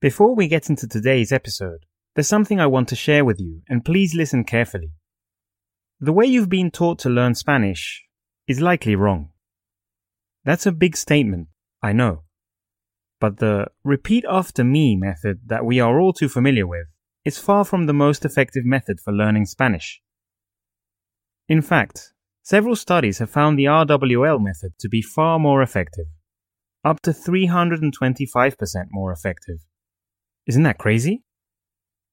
Before we get into today's episode, there's something I want to share with you, and please listen carefully. The way you've been taught to learn Spanish is likely wrong. That's a big statement, I know. But the repeat after me method that we are all too familiar with is far from the most effective method for learning Spanish. In fact, several studies have found the RWL method to be far more effective, up to 325% more effective. Isn't that crazy?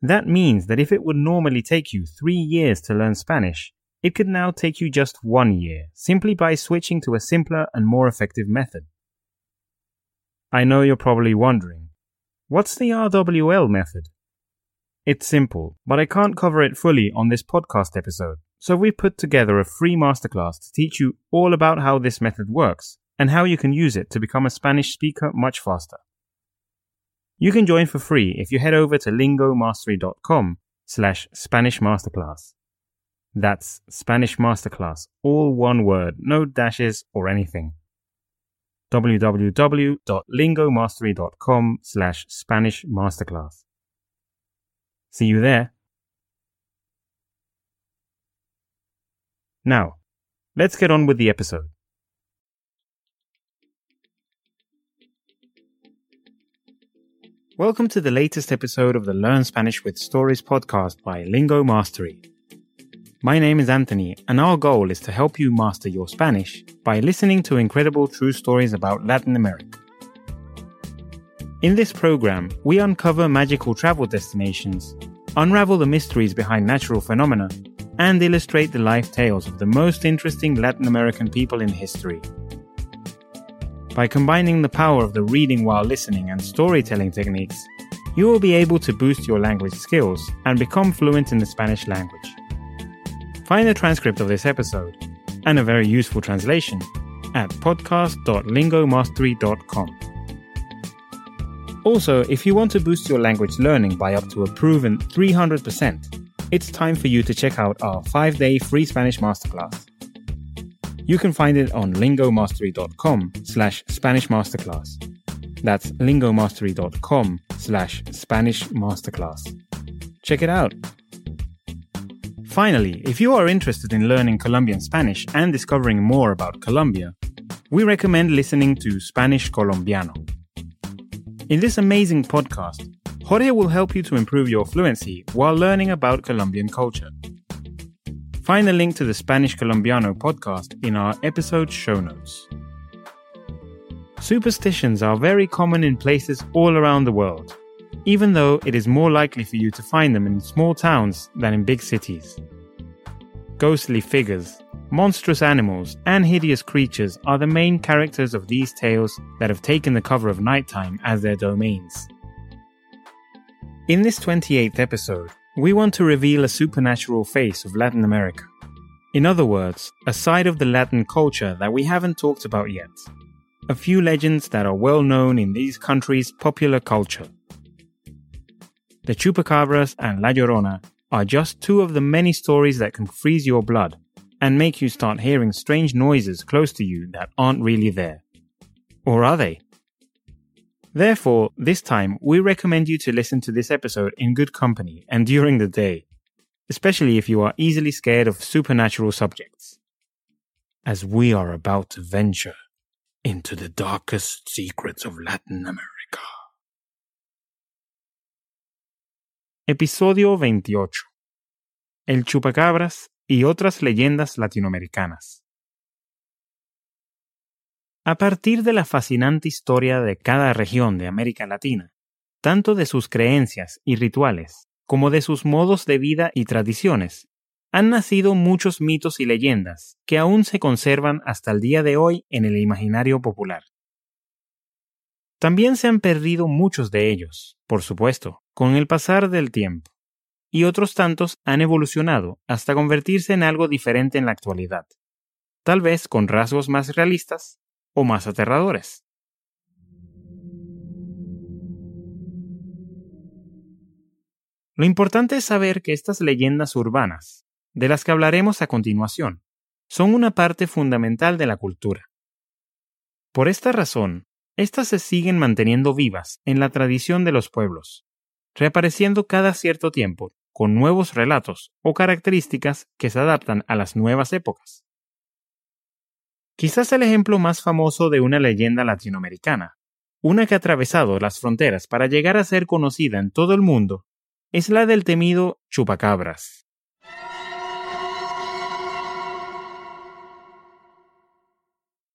That means that if it would normally take you three years to learn Spanish, it could now take you just one year, simply by switching to a simpler and more effective method. I know you're probably wondering, what's the RWL method? It's simple, but I can't cover it fully on this podcast episode, so we've put together a free masterclass to teach you all about how this method works and how you can use it to become a Spanish speaker much faster. You can join for free if you head over to lingomastery.com slash Spanish Masterclass. That's Spanish Masterclass, all one word, no dashes or anything. www.lingomastery.com slash Spanish Masterclass. See you there. Now, let's get on with the episode. Welcome to the latest episode of the Learn Spanish with Stories podcast by Lingo Mastery. My name is Anthony, and our goal is to help you master your Spanish by listening to incredible true stories about Latin America. In this program, we uncover magical travel destinations, unravel the mysteries behind natural phenomena, and illustrate the life tales of the most interesting Latin American people in history. By combining the power of the reading while listening and storytelling techniques, you will be able to boost your language skills and become fluent in the Spanish language. Find a transcript of this episode and a very useful translation at podcast.lingomastery.com. Also, if you want to boost your language learning by up to a proven 300%, it's time for you to check out our 5-day free Spanish masterclass. You can find it on lingomastery.com slash Spanish Masterclass. That's lingomastery.com slash Spanish Masterclass. Check it out. Finally, if you are interested in learning Colombian Spanish and discovering more about Colombia, we recommend listening to Spanish Colombiano. In this amazing podcast, Jorge will help you to improve your fluency while learning about Colombian culture. Find the link to the Spanish Colombiano podcast in our episode show notes. Superstitions are very common in places all around the world, even though it is more likely for you to find them in small towns than in big cities. Ghostly figures, monstrous animals, and hideous creatures are the main characters of these tales that have taken the cover of Nighttime as their domains. In this 28th episode, we want to reveal a supernatural face of Latin America. In other words, a side of the Latin culture that we haven't talked about yet. A few legends that are well known in these countries' popular culture. The Chupacabras and La Llorona are just two of the many stories that can freeze your blood and make you start hearing strange noises close to you that aren't really there. Or are they? Therefore, this time we recommend you to listen to this episode in good company and during the day, especially if you are easily scared of supernatural subjects. As we are about to venture into the darkest secrets of Latin America. Episodio 28. El chupacabras y otras leyendas latinoamericanas. A partir de la fascinante historia de cada región de América Latina, tanto de sus creencias y rituales como de sus modos de vida y tradiciones, han nacido muchos mitos y leyendas que aún se conservan hasta el día de hoy en el imaginario popular. También se han perdido muchos de ellos, por supuesto, con el pasar del tiempo, y otros tantos han evolucionado hasta convertirse en algo diferente en la actualidad, tal vez con rasgos más realistas o más aterradores. Lo importante es saber que estas leyendas urbanas, de las que hablaremos a continuación, son una parte fundamental de la cultura. Por esta razón, estas se siguen manteniendo vivas en la tradición de los pueblos, reapareciendo cada cierto tiempo con nuevos relatos o características que se adaptan a las nuevas épocas. Quizás el ejemplo más famoso de una leyenda latinoamericana, una que ha atravesado las fronteras para llegar a ser conocida en todo el mundo, es la del temido chupacabras.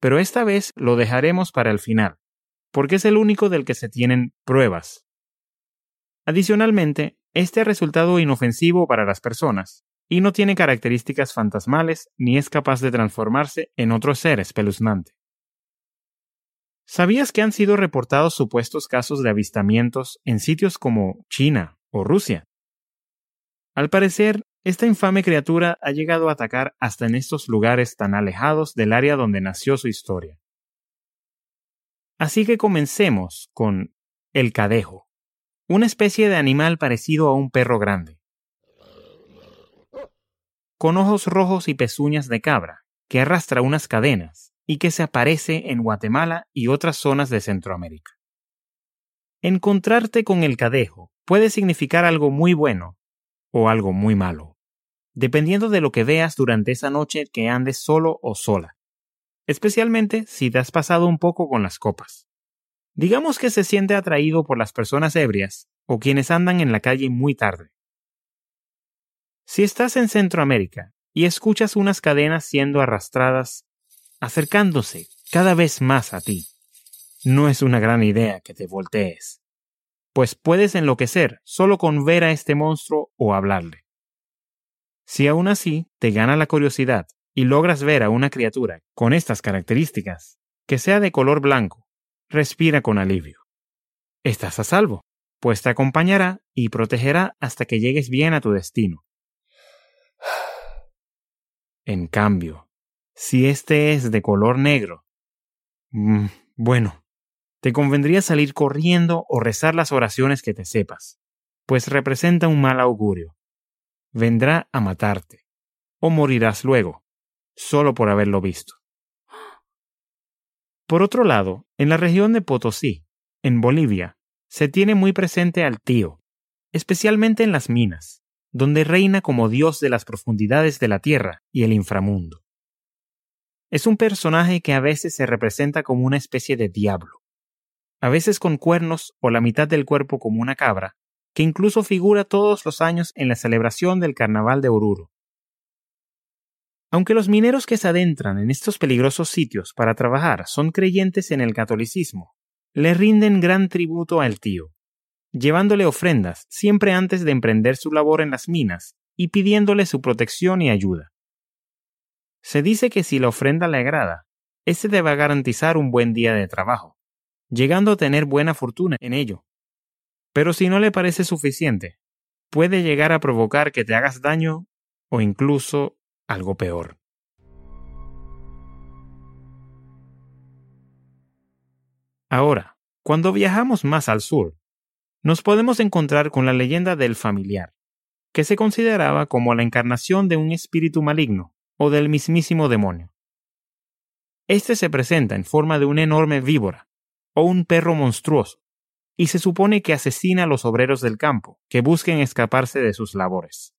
Pero esta vez lo dejaremos para el final, porque es el único del que se tienen pruebas. Adicionalmente, este ha resultado inofensivo para las personas, y no tiene características fantasmales ni es capaz de transformarse en otro ser espeluznante. ¿Sabías que han sido reportados supuestos casos de avistamientos en sitios como China o Rusia? Al parecer, esta infame criatura ha llegado a atacar hasta en estos lugares tan alejados del área donde nació su historia. Así que comencemos con el cadejo, una especie de animal parecido a un perro grande, con ojos rojos y pezuñas de cabra, que arrastra unas cadenas y que se aparece en Guatemala y otras zonas de Centroamérica. Encontrarte con el cadejo puede significar algo muy bueno o algo muy malo, dependiendo de lo que veas durante esa noche que andes solo o sola especialmente si te has pasado un poco con las copas. Digamos que se siente atraído por las personas ebrias o quienes andan en la calle muy tarde. Si estás en Centroamérica y escuchas unas cadenas siendo arrastradas, acercándose cada vez más a ti, no es una gran idea que te voltees, pues puedes enloquecer solo con ver a este monstruo o hablarle. Si aún así te gana la curiosidad y logras ver a una criatura con estas características, que sea de color blanco, respira con alivio. Estás a salvo, pues te acompañará y protegerá hasta que llegues bien a tu destino. En cambio, si este es de color negro, mm, bueno, te convendría salir corriendo o rezar las oraciones que te sepas, pues representa un mal augurio. Vendrá a matarte, o morirás luego solo por haberlo visto. Por otro lado, en la región de Potosí, en Bolivia, se tiene muy presente al tío, especialmente en las minas, donde reina como dios de las profundidades de la tierra y el inframundo. Es un personaje que a veces se representa como una especie de diablo, a veces con cuernos o la mitad del cuerpo como una cabra, que incluso figura todos los años en la celebración del Carnaval de Oruro, aunque los mineros que se adentran en estos peligrosos sitios para trabajar son creyentes en el catolicismo, le rinden gran tributo al tío, llevándole ofrendas siempre antes de emprender su labor en las minas y pidiéndole su protección y ayuda. Se dice que si la ofrenda le agrada, éste debe garantizar un buen día de trabajo, llegando a tener buena fortuna en ello. Pero si no le parece suficiente, puede llegar a provocar que te hagas daño o incluso algo peor. Ahora, cuando viajamos más al sur, nos podemos encontrar con la leyenda del familiar, que se consideraba como la encarnación de un espíritu maligno o del mismísimo demonio. Este se presenta en forma de una enorme víbora o un perro monstruoso, y se supone que asesina a los obreros del campo que busquen escaparse de sus labores.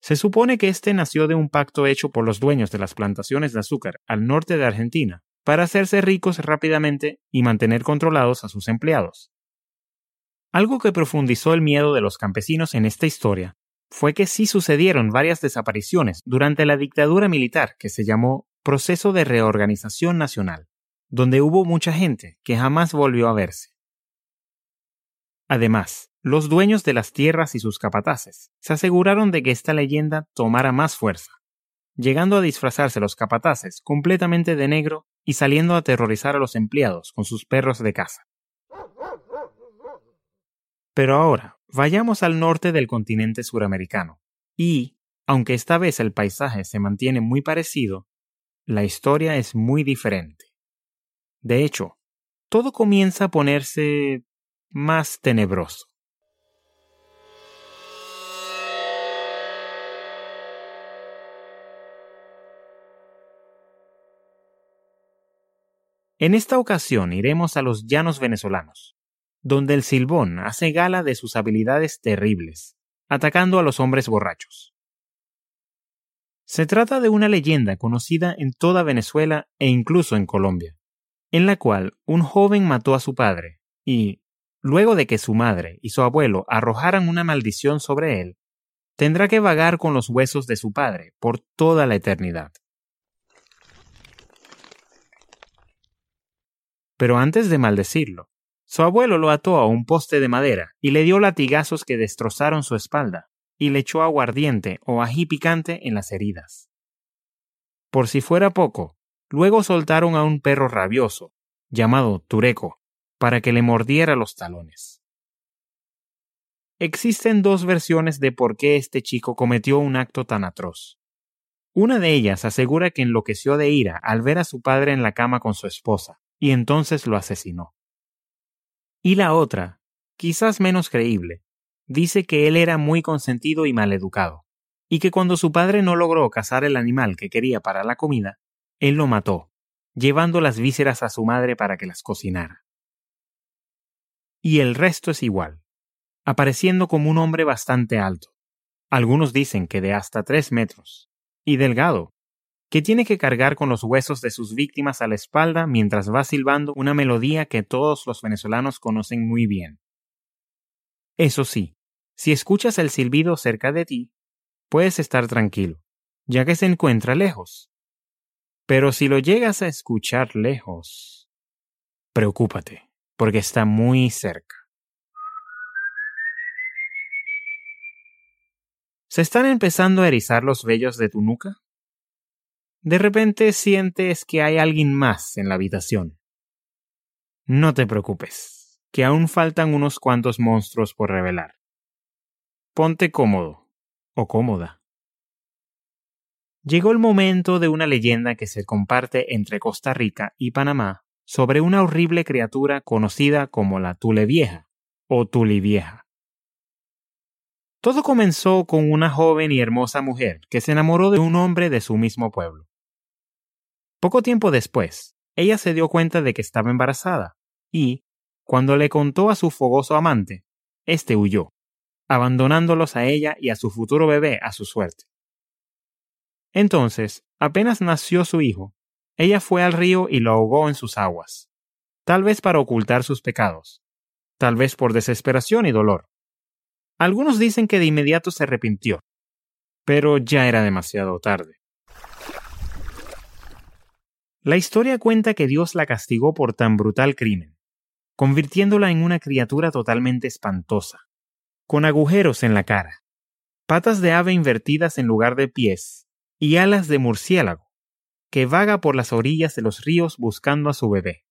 Se supone que este nació de un pacto hecho por los dueños de las plantaciones de azúcar al norte de Argentina para hacerse ricos rápidamente y mantener controlados a sus empleados. Algo que profundizó el miedo de los campesinos en esta historia fue que sí sucedieron varias desapariciones durante la dictadura militar que se llamó Proceso de Reorganización Nacional, donde hubo mucha gente que jamás volvió a verse. Además, los dueños de las tierras y sus capataces se aseguraron de que esta leyenda tomara más fuerza, llegando a disfrazarse los capataces completamente de negro y saliendo a aterrorizar a los empleados con sus perros de caza. Pero ahora, vayamos al norte del continente suramericano, y, aunque esta vez el paisaje se mantiene muy parecido, la historia es muy diferente. De hecho, todo comienza a ponerse más tenebroso. En esta ocasión iremos a los llanos venezolanos, donde el silbón hace gala de sus habilidades terribles, atacando a los hombres borrachos. Se trata de una leyenda conocida en toda Venezuela e incluso en Colombia, en la cual un joven mató a su padre y, luego de que su madre y su abuelo arrojaran una maldición sobre él, tendrá que vagar con los huesos de su padre por toda la eternidad. Pero antes de maldecirlo, su abuelo lo ató a un poste de madera y le dio latigazos que destrozaron su espalda y le echó aguardiente o ají picante en las heridas. Por si fuera poco, luego soltaron a un perro rabioso, llamado Tureco, para que le mordiera los talones. Existen dos versiones de por qué este chico cometió un acto tan atroz. Una de ellas asegura que enloqueció de ira al ver a su padre en la cama con su esposa, y entonces lo asesinó. Y la otra, quizás menos creíble, dice que él era muy consentido y maleducado, y que cuando su padre no logró cazar el animal que quería para la comida, él lo mató, llevando las vísceras a su madre para que las cocinara. Y el resto es igual, apareciendo como un hombre bastante alto, algunos dicen que de hasta tres metros, y delgado, que tiene que cargar con los huesos de sus víctimas a la espalda mientras va silbando una melodía que todos los venezolanos conocen muy bien. Eso sí, si escuchas el silbido cerca de ti, puedes estar tranquilo, ya que se encuentra lejos. Pero si lo llegas a escuchar lejos, preocúpate, porque está muy cerca. ¿Se están empezando a erizar los vellos de tu nuca? De repente sientes que hay alguien más en la habitación. No te preocupes, que aún faltan unos cuantos monstruos por revelar. Ponte cómodo o cómoda. Llegó el momento de una leyenda que se comparte entre Costa Rica y Panamá sobre una horrible criatura conocida como la Tule Vieja o Tuli Vieja. Todo comenzó con una joven y hermosa mujer que se enamoró de un hombre de su mismo pueblo. Poco tiempo después, ella se dio cuenta de que estaba embarazada y, cuando le contó a su fogoso amante, éste huyó, abandonándolos a ella y a su futuro bebé a su suerte. Entonces, apenas nació su hijo, ella fue al río y lo ahogó en sus aguas, tal vez para ocultar sus pecados, tal vez por desesperación y dolor. Algunos dicen que de inmediato se arrepintió, pero ya era demasiado tarde. La historia cuenta que Dios la castigó por tan brutal crimen, convirtiéndola en una criatura totalmente espantosa, con agujeros en la cara, patas de ave invertidas en lugar de pies y alas de murciélago, que vaga por las orillas de los ríos buscando a su bebé.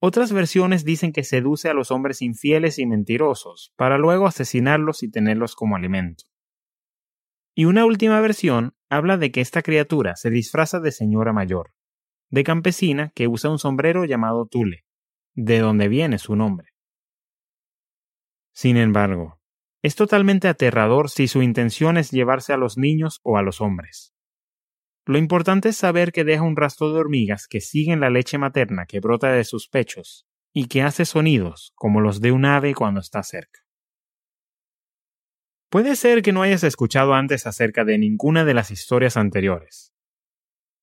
Otras versiones dicen que seduce a los hombres infieles y mentirosos para luego asesinarlos y tenerlos como alimento. Y una última versión habla de que esta criatura se disfraza de señora mayor, de campesina que usa un sombrero llamado tule, de donde viene su nombre. Sin embargo, es totalmente aterrador si su intención es llevarse a los niños o a los hombres. Lo importante es saber que deja un rastro de hormigas que siguen la leche materna que brota de sus pechos y que hace sonidos como los de un ave cuando está cerca. Puede ser que no hayas escuchado antes acerca de ninguna de las historias anteriores,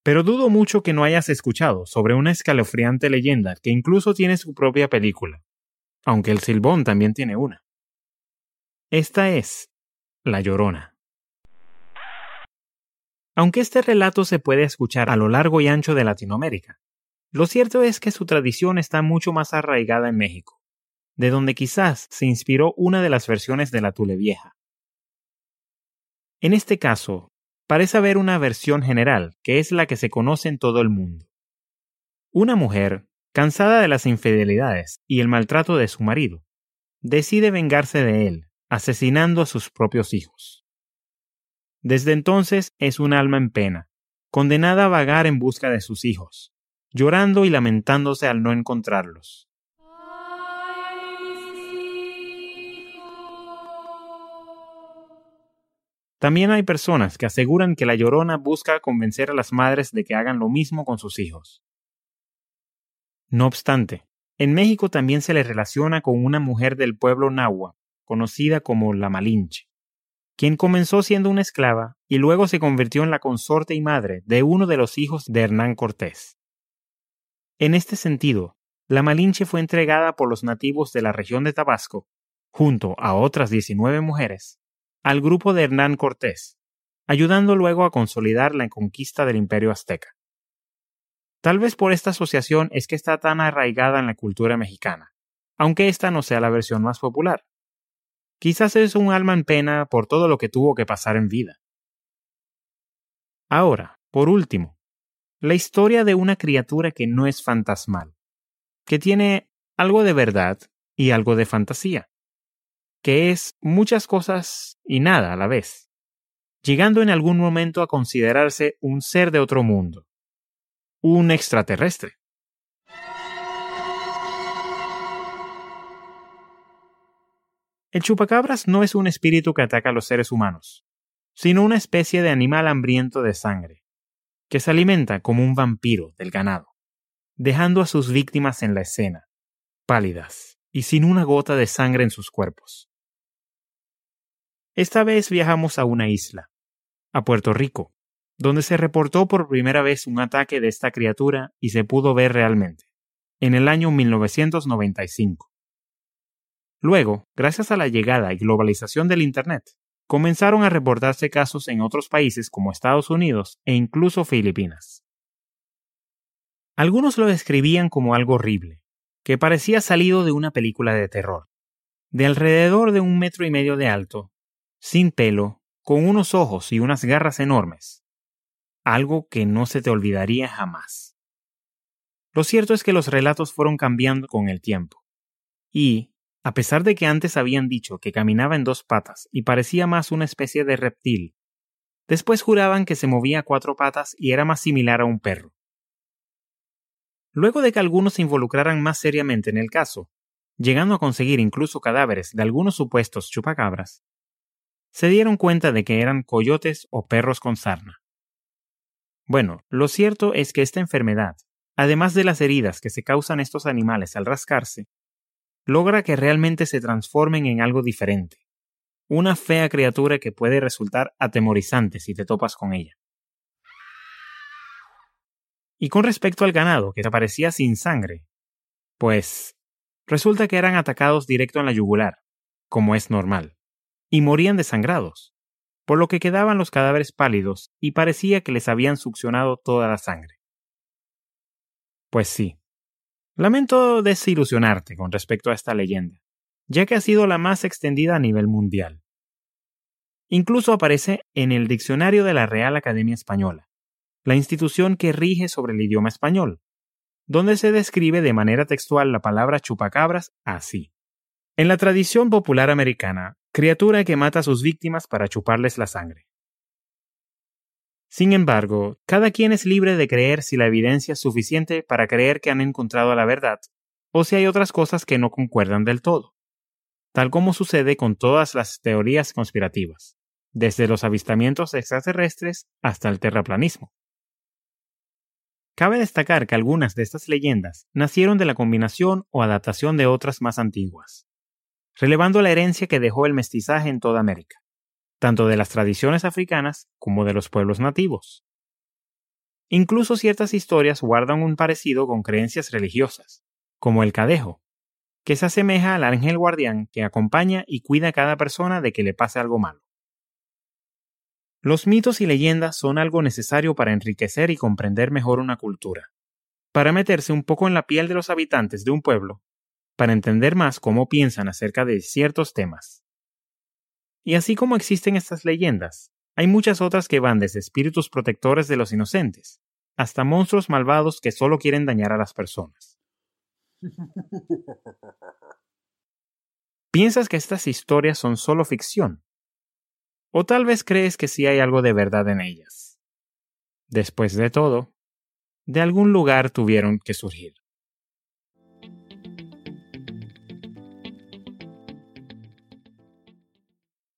pero dudo mucho que no hayas escuchado sobre una escalofriante leyenda que incluso tiene su propia película, aunque el Silbón también tiene una. Esta es La Llorona. Aunque este relato se puede escuchar a lo largo y ancho de Latinoamérica, lo cierto es que su tradición está mucho más arraigada en México, de donde quizás se inspiró una de las versiones de la Tule Vieja. En este caso, parece haber una versión general, que es la que se conoce en todo el mundo. Una mujer, cansada de las infidelidades y el maltrato de su marido, decide vengarse de él, asesinando a sus propios hijos. Desde entonces es un alma en pena, condenada a vagar en busca de sus hijos, llorando y lamentándose al no encontrarlos. También hay personas que aseguran que la llorona busca convencer a las madres de que hagan lo mismo con sus hijos. No obstante, en México también se le relaciona con una mujer del pueblo nahua, conocida como la Malinche, quien comenzó siendo una esclava y luego se convirtió en la consorte y madre de uno de los hijos de Hernán Cortés. En este sentido, la Malinche fue entregada por los nativos de la región de Tabasco, junto a otras 19 mujeres, al grupo de Hernán Cortés, ayudando luego a consolidar la conquista del imperio azteca. Tal vez por esta asociación es que está tan arraigada en la cultura mexicana, aunque esta no sea la versión más popular. Quizás es un alma en pena por todo lo que tuvo que pasar en vida. Ahora, por último, la historia de una criatura que no es fantasmal, que tiene algo de verdad y algo de fantasía, que es muchas cosas y nada a la vez, llegando en algún momento a considerarse un ser de otro mundo, un extraterrestre. El chupacabras no es un espíritu que ataca a los seres humanos, sino una especie de animal hambriento de sangre, que se alimenta como un vampiro del ganado, dejando a sus víctimas en la escena, pálidas y sin una gota de sangre en sus cuerpos. Esta vez viajamos a una isla, a Puerto Rico, donde se reportó por primera vez un ataque de esta criatura y se pudo ver realmente, en el año 1995. Luego, gracias a la llegada y globalización del Internet, comenzaron a reportarse casos en otros países como Estados Unidos e incluso Filipinas. Algunos lo describían como algo horrible, que parecía salido de una película de terror, de alrededor de un metro y medio de alto, sin pelo, con unos ojos y unas garras enormes, algo que no se te olvidaría jamás. Lo cierto es que los relatos fueron cambiando con el tiempo. Y, a pesar de que antes habían dicho que caminaba en dos patas y parecía más una especie de reptil, después juraban que se movía a cuatro patas y era más similar a un perro. Luego de que algunos se involucraran más seriamente en el caso, llegando a conseguir incluso cadáveres de algunos supuestos chupacabras, se dieron cuenta de que eran coyotes o perros con sarna. Bueno, lo cierto es que esta enfermedad, además de las heridas que se causan estos animales al rascarse, logra que realmente se transformen en algo diferente, una fea criatura que puede resultar atemorizante si te topas con ella. Y con respecto al ganado que aparecía sin sangre, pues resulta que eran atacados directo en la yugular, como es normal, y morían desangrados por lo que quedaban los cadáveres pálidos y parecía que les habían succionado toda la sangre. Pues sí. Lamento desilusionarte con respecto a esta leyenda, ya que ha sido la más extendida a nivel mundial. Incluso aparece en el Diccionario de la Real Academia Española, la institución que rige sobre el idioma español, donde se describe de manera textual la palabra chupacabras así. En la tradición popular americana, criatura que mata a sus víctimas para chuparles la sangre. Sin embargo, cada quien es libre de creer si la evidencia es suficiente para creer que han encontrado la verdad, o si hay otras cosas que no concuerdan del todo, tal como sucede con todas las teorías conspirativas, desde los avistamientos extraterrestres hasta el terraplanismo. Cabe destacar que algunas de estas leyendas nacieron de la combinación o adaptación de otras más antiguas relevando la herencia que dejó el mestizaje en toda América, tanto de las tradiciones africanas como de los pueblos nativos. Incluso ciertas historias guardan un parecido con creencias religiosas, como el cadejo, que se asemeja al ángel guardián que acompaña y cuida a cada persona de que le pase algo malo. Los mitos y leyendas son algo necesario para enriquecer y comprender mejor una cultura, para meterse un poco en la piel de los habitantes de un pueblo para entender más cómo piensan acerca de ciertos temas. Y así como existen estas leyendas, hay muchas otras que van desde espíritus protectores de los inocentes, hasta monstruos malvados que solo quieren dañar a las personas. ¿Piensas que estas historias son solo ficción? ¿O tal vez crees que sí hay algo de verdad en ellas? Después de todo, de algún lugar tuvieron que surgir.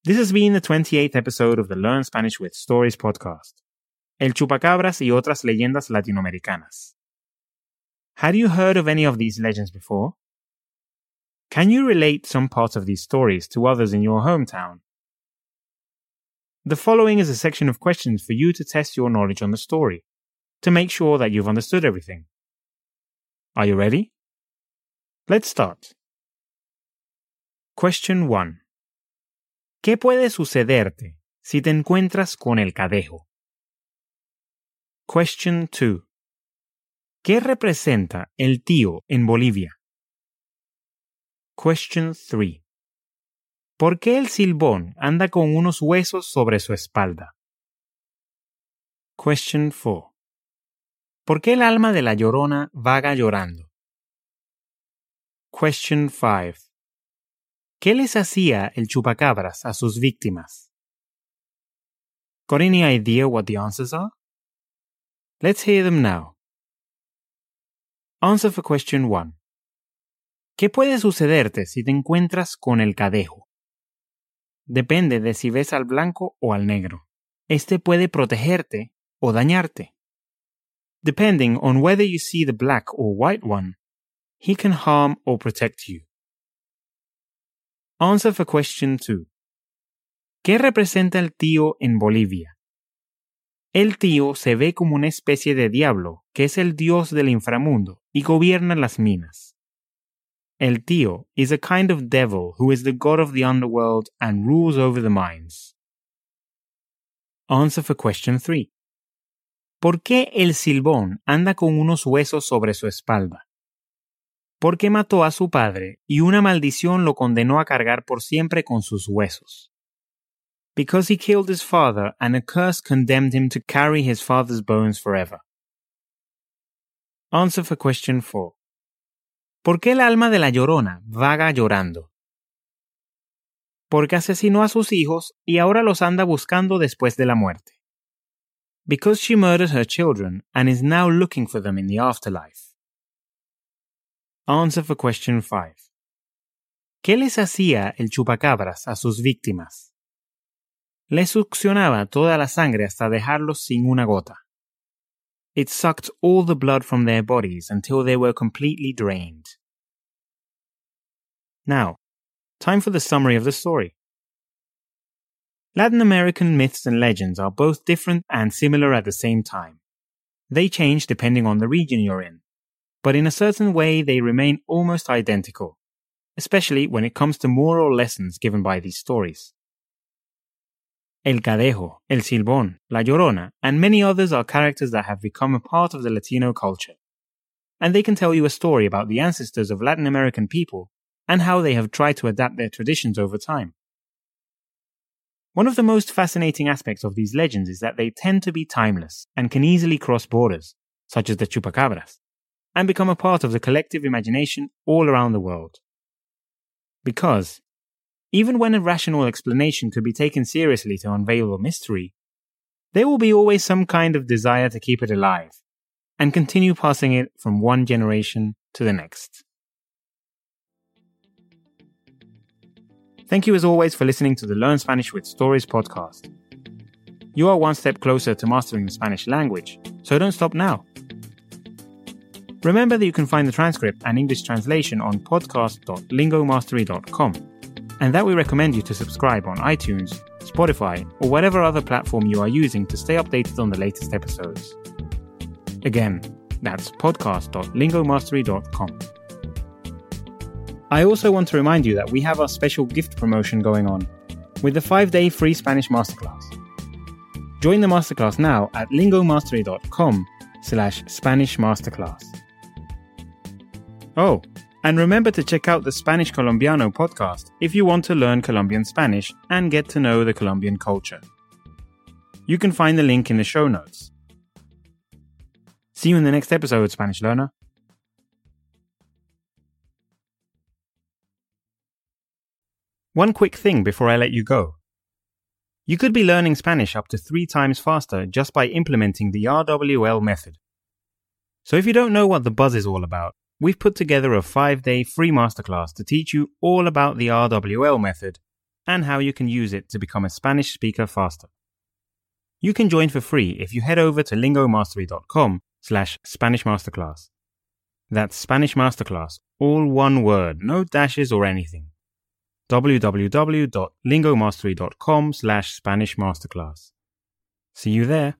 This has been the 28th episode of the Learn Spanish with Stories podcast. El chupacabras y otras leyendas latinoamericanas. Had you heard of any of these legends before? Can you relate some parts of these stories to others in your hometown? The following is a section of questions for you to test your knowledge on the story, to make sure that you've understood everything. Are you ready? Let's start. Question 1. ¿Qué puede sucederte si te encuentras con el cadejo? Question 2. ¿Qué representa el tío en Bolivia? Question 3. ¿Por qué el silbón anda con unos huesos sobre su espalda? Question 4. ¿Por qué el alma de la llorona vaga llorando? Question 5. ¿Qué les hacía el chupacabras a sus víctimas? Got any idea what the answers are? Let's hear them now. Answer for question 1. ¿Qué puede sucederte si te encuentras con el cadejo? Depende de si ves al blanco o al negro. Este puede protegerte o dañarte. Depending on whether you see the black or white one, he can harm or protect you. Answer for question 2. ¿Qué representa el tío en Bolivia? El tío se ve como una especie de diablo, que es el dios del inframundo y gobierna las minas. El tío is a kind of devil who is the god of the underworld and rules over the mines. Answer for question 3. ¿Por qué el silbón anda con unos huesos sobre su espalda? Porque mató a su padre y una maldición lo condenó a cargar por siempre con sus huesos because he killed his father, and a curse condemned him to carry his father's bones forever. Answer for question 4. ¿Por qué el alma de la llorona vaga llorando? Porque asesinó a sus hijos y ahora los anda buscando después de la muerte. Because she murdered her children and is now looking for them in the afterlife. Answer for question 5. ¿Qué les hacía el chupacabras a sus víctimas? Le succionaba toda la sangre hasta dejarlos sin una gota. It sucked all the blood from their bodies until they were completely drained. Now, time for the summary of the story. Latin American myths and legends are both different and similar at the same time. They change depending on the region you're in, but in a certain way they remain almost identical, especially when it comes to moral lessons given by these stories. El Cadejo, El Silbón, La Llorona, and many others are characters that have become a part of the Latino culture. And they can tell you a story about the ancestors of Latin American people and how they have tried to adapt their traditions over time. One of the most fascinating aspects of these legends is that they tend to be timeless and can easily cross borders, such as the chupacabras, and become a part of the collective imagination all around the world. Because, even when a rational explanation could be taken seriously to unveil a mystery, there will be always some kind of desire to keep it alive and continue passing it from one generation to the next. Thank you as always for listening to the Learn Spanish with Stories podcast. You are one step closer to mastering the Spanish language, so don't stop now. Remember that you can find the transcript and English translation on podcast.lingomastery.com and that we recommend you to subscribe on iTunes, Spotify, or whatever other platform you are using to stay updated on the latest episodes. Again, that's podcast.lingomastery.com. I also want to remind you that we have our special gift promotion going on with the 5-day free Spanish masterclass. Join the masterclass now at lingomastery.com slash Spanish masterclass. Oh, and remember to check out the Spanish Colombiano podcast if you want to learn Colombian Spanish and get to know the Colombian culture. You can find the link in the show notes. See you in the next episode, Spanish learner. One quick thing before I let you go. You could be learning Spanish up to three times faster just by implementing the RWL method. So if you don't know what the buzz is all about, we've put together a five day free masterclass to teach you all about the RWL method and how you can use it to become a Spanish speaker faster. You can join for free if you head over to lingomastery.com slash Spanish Masterclass. That's Spanish Masterclass, all one word, no dashes or anything. www.lingomastery.com slash Spanish Masterclass. See you there.